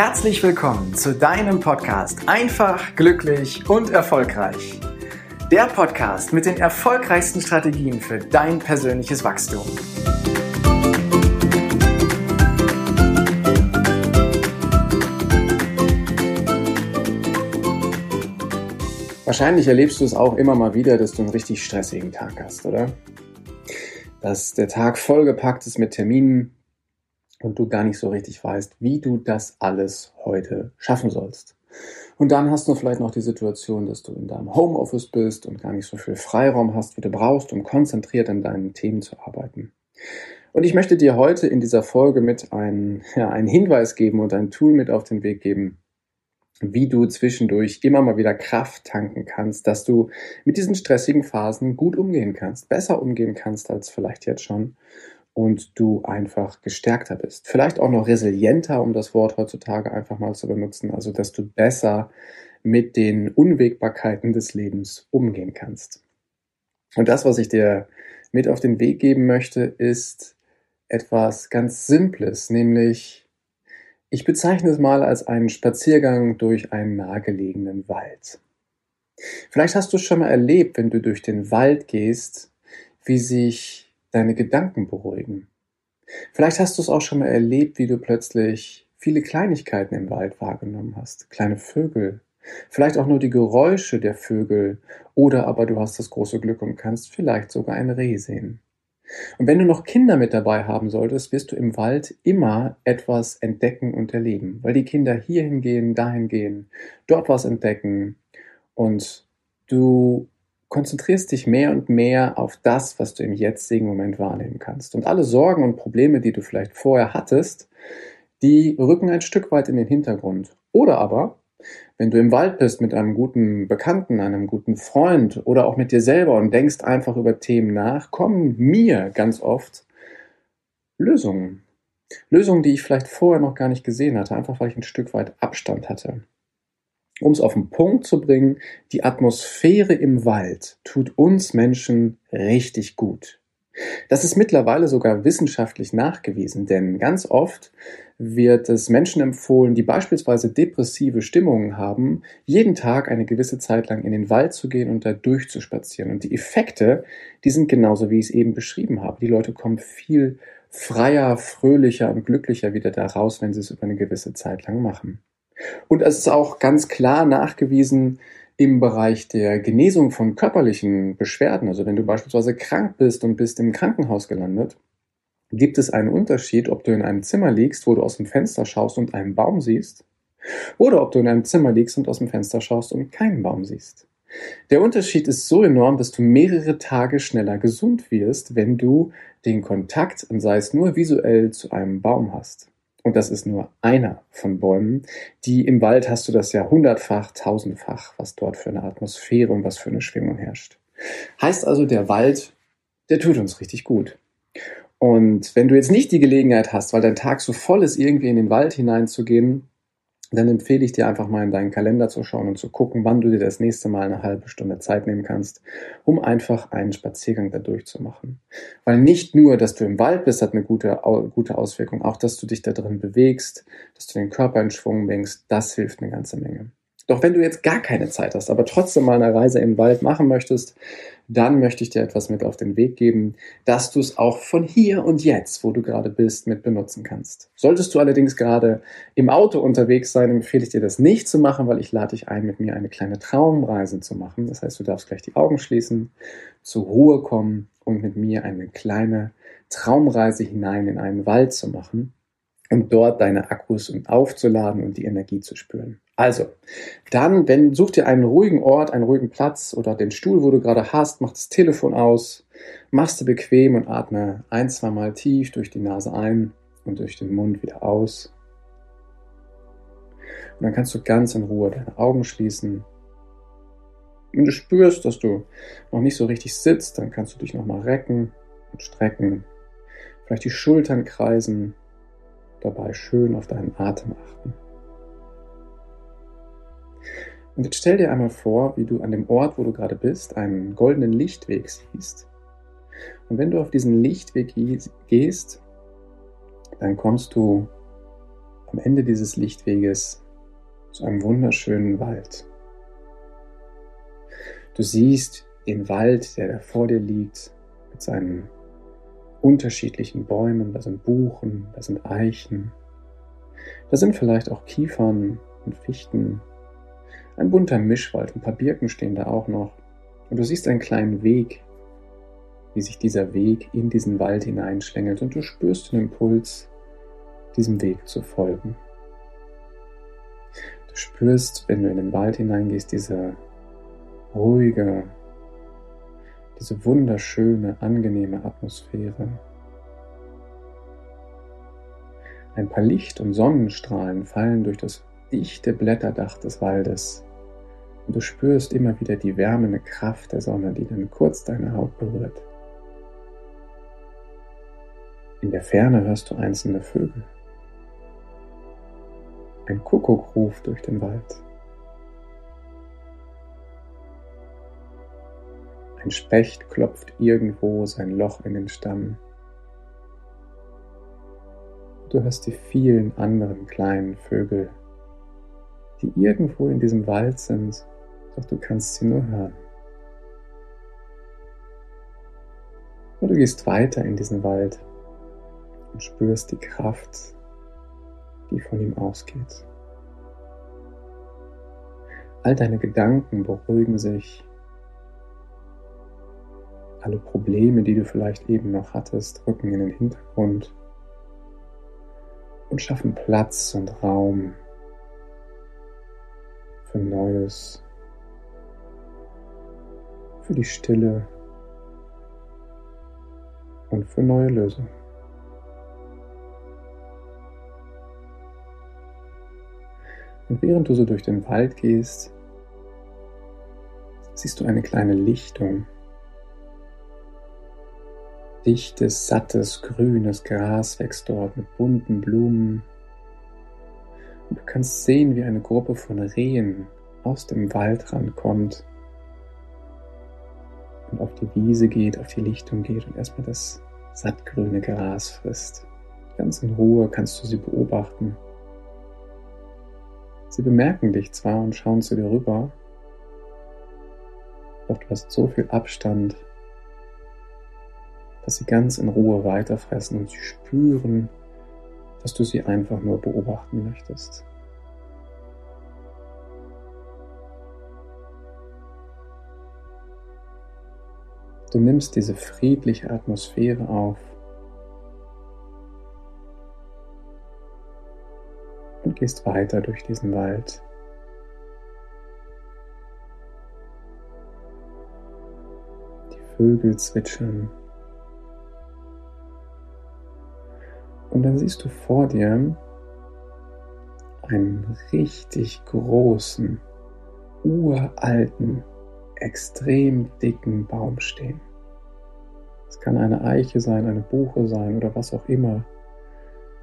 Herzlich willkommen zu deinem Podcast Einfach, glücklich und erfolgreich. Der Podcast mit den erfolgreichsten Strategien für dein persönliches Wachstum. Wahrscheinlich erlebst du es auch immer mal wieder, dass du einen richtig stressigen Tag hast, oder? Dass der Tag vollgepackt ist mit Terminen, und du gar nicht so richtig weißt, wie du das alles heute schaffen sollst. Und dann hast du vielleicht noch die Situation, dass du in deinem Homeoffice bist und gar nicht so viel Freiraum hast, wie du brauchst, um konzentriert an deinen Themen zu arbeiten. Und ich möchte dir heute in dieser Folge mit ein, ja, einen Hinweis geben und ein Tool mit auf den Weg geben, wie du zwischendurch immer mal wieder Kraft tanken kannst, dass du mit diesen stressigen Phasen gut umgehen kannst, besser umgehen kannst als vielleicht jetzt schon und du einfach gestärkter bist. Vielleicht auch noch resilienter, um das Wort heutzutage einfach mal zu benutzen, also dass du besser mit den Unwägbarkeiten des Lebens umgehen kannst. Und das, was ich dir mit auf den Weg geben möchte, ist etwas ganz Simples, nämlich ich bezeichne es mal als einen Spaziergang durch einen nahegelegenen Wald. Vielleicht hast du es schon mal erlebt, wenn du durch den Wald gehst, wie sich deine Gedanken beruhigen. Vielleicht hast du es auch schon mal erlebt, wie du plötzlich viele Kleinigkeiten im Wald wahrgenommen hast. Kleine Vögel, vielleicht auch nur die Geräusche der Vögel oder aber du hast das große Glück und kannst vielleicht sogar ein Reh sehen. Und wenn du noch Kinder mit dabei haben solltest, wirst du im Wald immer etwas entdecken und erleben, weil die Kinder hierhin gehen, dahin gehen, dort was entdecken und du konzentrierst dich mehr und mehr auf das, was du im jetzigen Moment wahrnehmen kannst. Und alle Sorgen und Probleme, die du vielleicht vorher hattest, die rücken ein Stück weit in den Hintergrund. Oder aber, wenn du im Wald bist mit einem guten Bekannten, einem guten Freund oder auch mit dir selber und denkst einfach über Themen nach, kommen mir ganz oft Lösungen. Lösungen, die ich vielleicht vorher noch gar nicht gesehen hatte, einfach weil ich ein Stück weit Abstand hatte um es auf den Punkt zu bringen, die Atmosphäre im Wald tut uns Menschen richtig gut. Das ist mittlerweile sogar wissenschaftlich nachgewiesen, denn ganz oft wird es Menschen empfohlen, die beispielsweise depressive Stimmungen haben, jeden Tag eine gewisse Zeit lang in den Wald zu gehen und da durchzuspazieren. Und die Effekte, die sind genauso, wie ich es eben beschrieben habe. Die Leute kommen viel freier, fröhlicher und glücklicher wieder da raus, wenn sie es über eine gewisse Zeit lang machen. Und es ist auch ganz klar nachgewiesen im Bereich der Genesung von körperlichen Beschwerden. Also wenn du beispielsweise krank bist und bist im Krankenhaus gelandet, gibt es einen Unterschied, ob du in einem Zimmer liegst, wo du aus dem Fenster schaust und einen Baum siehst, oder ob du in einem Zimmer liegst und aus dem Fenster schaust und keinen Baum siehst. Der Unterschied ist so enorm, dass du mehrere Tage schneller gesund wirst, wenn du den Kontakt, sei es nur visuell, zu einem Baum hast. Und das ist nur einer von Bäumen. Die im Wald hast du das ja hundertfach, tausendfach, was dort für eine Atmosphäre und was für eine Schwingung herrscht. Heißt also, der Wald, der tut uns richtig gut. Und wenn du jetzt nicht die Gelegenheit hast, weil dein Tag so voll ist, irgendwie in den Wald hineinzugehen, dann empfehle ich dir einfach mal in deinen Kalender zu schauen und zu gucken, wann du dir das nächste Mal eine halbe Stunde Zeit nehmen kannst, um einfach einen Spaziergang da durchzumachen. Weil nicht nur, dass du im Wald bist, hat eine gute, gute Auswirkung, auch dass du dich da drin bewegst, dass du den Körper in Schwung bringst, das hilft eine ganze Menge. Doch wenn du jetzt gar keine Zeit hast, aber trotzdem mal eine Reise im Wald machen möchtest, dann möchte ich dir etwas mit auf den Weg geben, dass du es auch von hier und jetzt, wo du gerade bist, mit benutzen kannst. Solltest du allerdings gerade im Auto unterwegs sein, empfehle ich dir das nicht zu machen, weil ich lade dich ein, mit mir eine kleine Traumreise zu machen. Das heißt, du darfst gleich die Augen schließen, zur Ruhe kommen und mit mir eine kleine Traumreise hinein in einen Wald zu machen und dort deine Akkus aufzuladen und die Energie zu spüren. Also, dann, wenn, such dir einen ruhigen Ort, einen ruhigen Platz oder den Stuhl, wo du gerade hast, mach das Telefon aus, machst du bequem und atme ein, zwei Mal tief durch die Nase ein und durch den Mund wieder aus. Und dann kannst du ganz in Ruhe deine Augen schließen. Wenn du spürst, dass du noch nicht so richtig sitzt, dann kannst du dich nochmal recken und strecken. Vielleicht die Schultern kreisen, dabei schön auf deinen Atem achten. Und jetzt stell dir einmal vor, wie du an dem Ort, wo du gerade bist, einen goldenen Lichtweg siehst. Und wenn du auf diesen Lichtweg gehst, dann kommst du am Ende dieses Lichtweges zu einem wunderschönen Wald. Du siehst den Wald, der da vor dir liegt, mit seinen unterschiedlichen Bäumen. Da sind Buchen, da sind Eichen, da sind vielleicht auch Kiefern und Fichten. Ein bunter Mischwald, ein paar Birken stehen da auch noch. Und du siehst einen kleinen Weg, wie sich dieser Weg in diesen Wald hineinschlängelt und du spürst den Impuls, diesem Weg zu folgen. Du spürst, wenn du in den Wald hineingehst, diese ruhige, diese wunderschöne, angenehme Atmosphäre. Ein paar Licht- und Sonnenstrahlen fallen durch das dichte Blätterdach des Waldes und du spürst immer wieder die wärmende Kraft der Sonne, die dann kurz deine Haut berührt. In der Ferne hörst du einzelne Vögel. Ein Kuckuck ruft durch den Wald. Ein Specht klopft irgendwo sein Loch in den Stamm. Du hörst die vielen anderen kleinen Vögel, die irgendwo in diesem Wald sind, doch du kannst sie nur hören. Und du gehst weiter in diesen Wald und spürst die Kraft, die von ihm ausgeht. All deine Gedanken beruhigen sich. Alle Probleme, die du vielleicht eben noch hattest, rücken in den Hintergrund und schaffen Platz und Raum für Neues, für die Stille und für neue Lösungen. Und während du so durch den Wald gehst, siehst du eine kleine Lichtung. Dichtes, sattes, grünes Gras wächst dort mit bunten Blumen. Und du kannst sehen, wie eine Gruppe von Rehen aus dem Waldrand kommt und auf die Wiese geht, auf die Lichtung geht und erstmal das sattgrüne Gras frisst. Ganz in Ruhe kannst du sie beobachten. Sie bemerken dich zwar und schauen zu dir rüber, doch du hast so viel Abstand, dass sie ganz in Ruhe weiterfressen und sie spüren, dass du sie einfach nur beobachten möchtest. Du nimmst diese friedliche Atmosphäre auf und gehst weiter durch diesen Wald. Die Vögel zwitschern. Und dann siehst du vor dir einen richtig großen, uralten, extrem dicken Baum stehen. Es kann eine Eiche sein, eine Buche sein oder was auch immer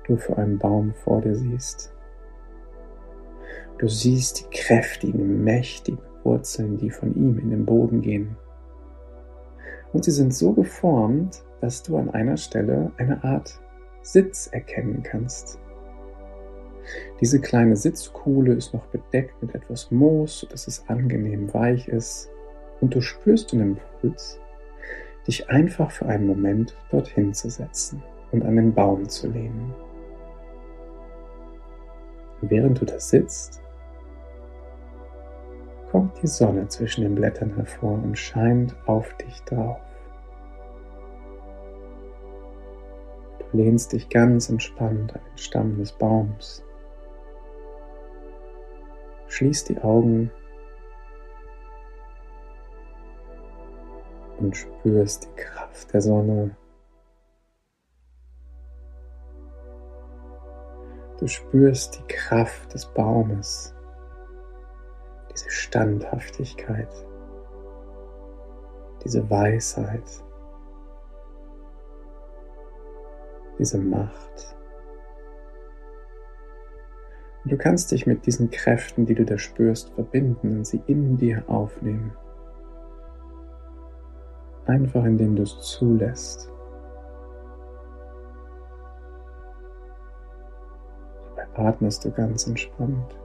du für einen Baum vor dir siehst. Du siehst die kräftigen, mächtigen Wurzeln, die von ihm in den Boden gehen. Und sie sind so geformt, dass du an einer Stelle eine Art Sitz erkennen kannst. Diese kleine Sitzkuhle ist noch bedeckt mit etwas Moos, sodass es angenehm weich ist. Und du spürst den Impuls, dich einfach für einen Moment dorthin zu setzen und an den Baum zu lehnen. Während du da sitzt, kommt die Sonne zwischen den Blättern hervor und scheint auf dich drauf. Lehnst dich ganz entspannt an den Stamm des Baums. Schließ die Augen und spürst die Kraft der Sonne. Du spürst die Kraft des Baumes diese Standhaftigkeit, diese Weisheit, diese Macht. Und du kannst dich mit diesen Kräften, die du da spürst, verbinden und sie in dir aufnehmen. Einfach indem du es zulässt. Dabei atmest du ganz entspannt.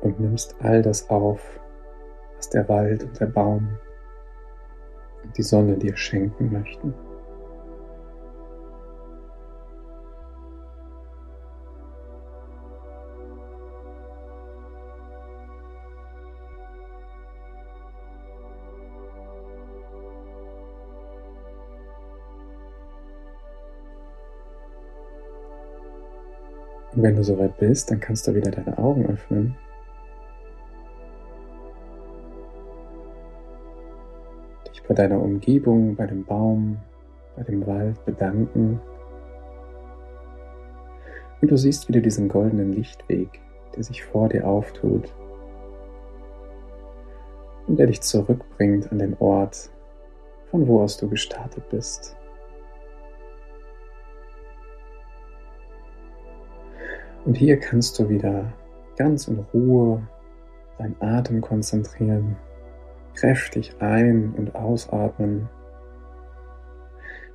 Und nimmst all das auf, was der Wald und der Baum die Sonne dir schenken möchten. Und wenn du soweit bist, dann kannst du wieder deine Augen öffnen. Bei deiner Umgebung, bei dem Baum, bei dem Wald bedanken. Und du siehst wieder diesen goldenen Lichtweg, der sich vor dir auftut und der dich zurückbringt an den Ort, von wo aus du gestartet bist. Und hier kannst du wieder ganz in Ruhe deinen Atem konzentrieren, kräftig ein- und ausatmen,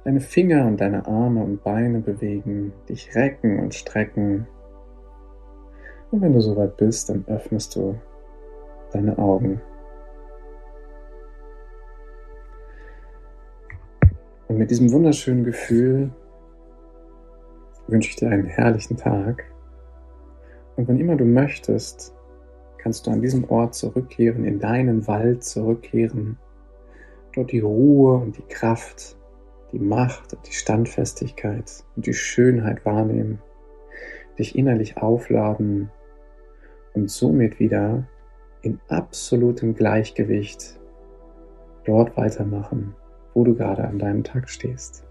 deine Finger und deine Arme und Beine bewegen, dich recken und strecken. Und wenn du soweit bist, dann öffnest du deine Augen. Und mit diesem wunderschönen Gefühl wünsche ich dir einen herrlichen Tag. Und wann immer du möchtest, kannst du an diesem Ort zurückkehren, in deinen Wald zurückkehren, dort die Ruhe und die Kraft, die Macht und die Standfestigkeit und die Schönheit wahrnehmen, dich innerlich aufladen und somit wieder in absolutem Gleichgewicht dort weitermachen, wo du gerade an deinem Tag stehst.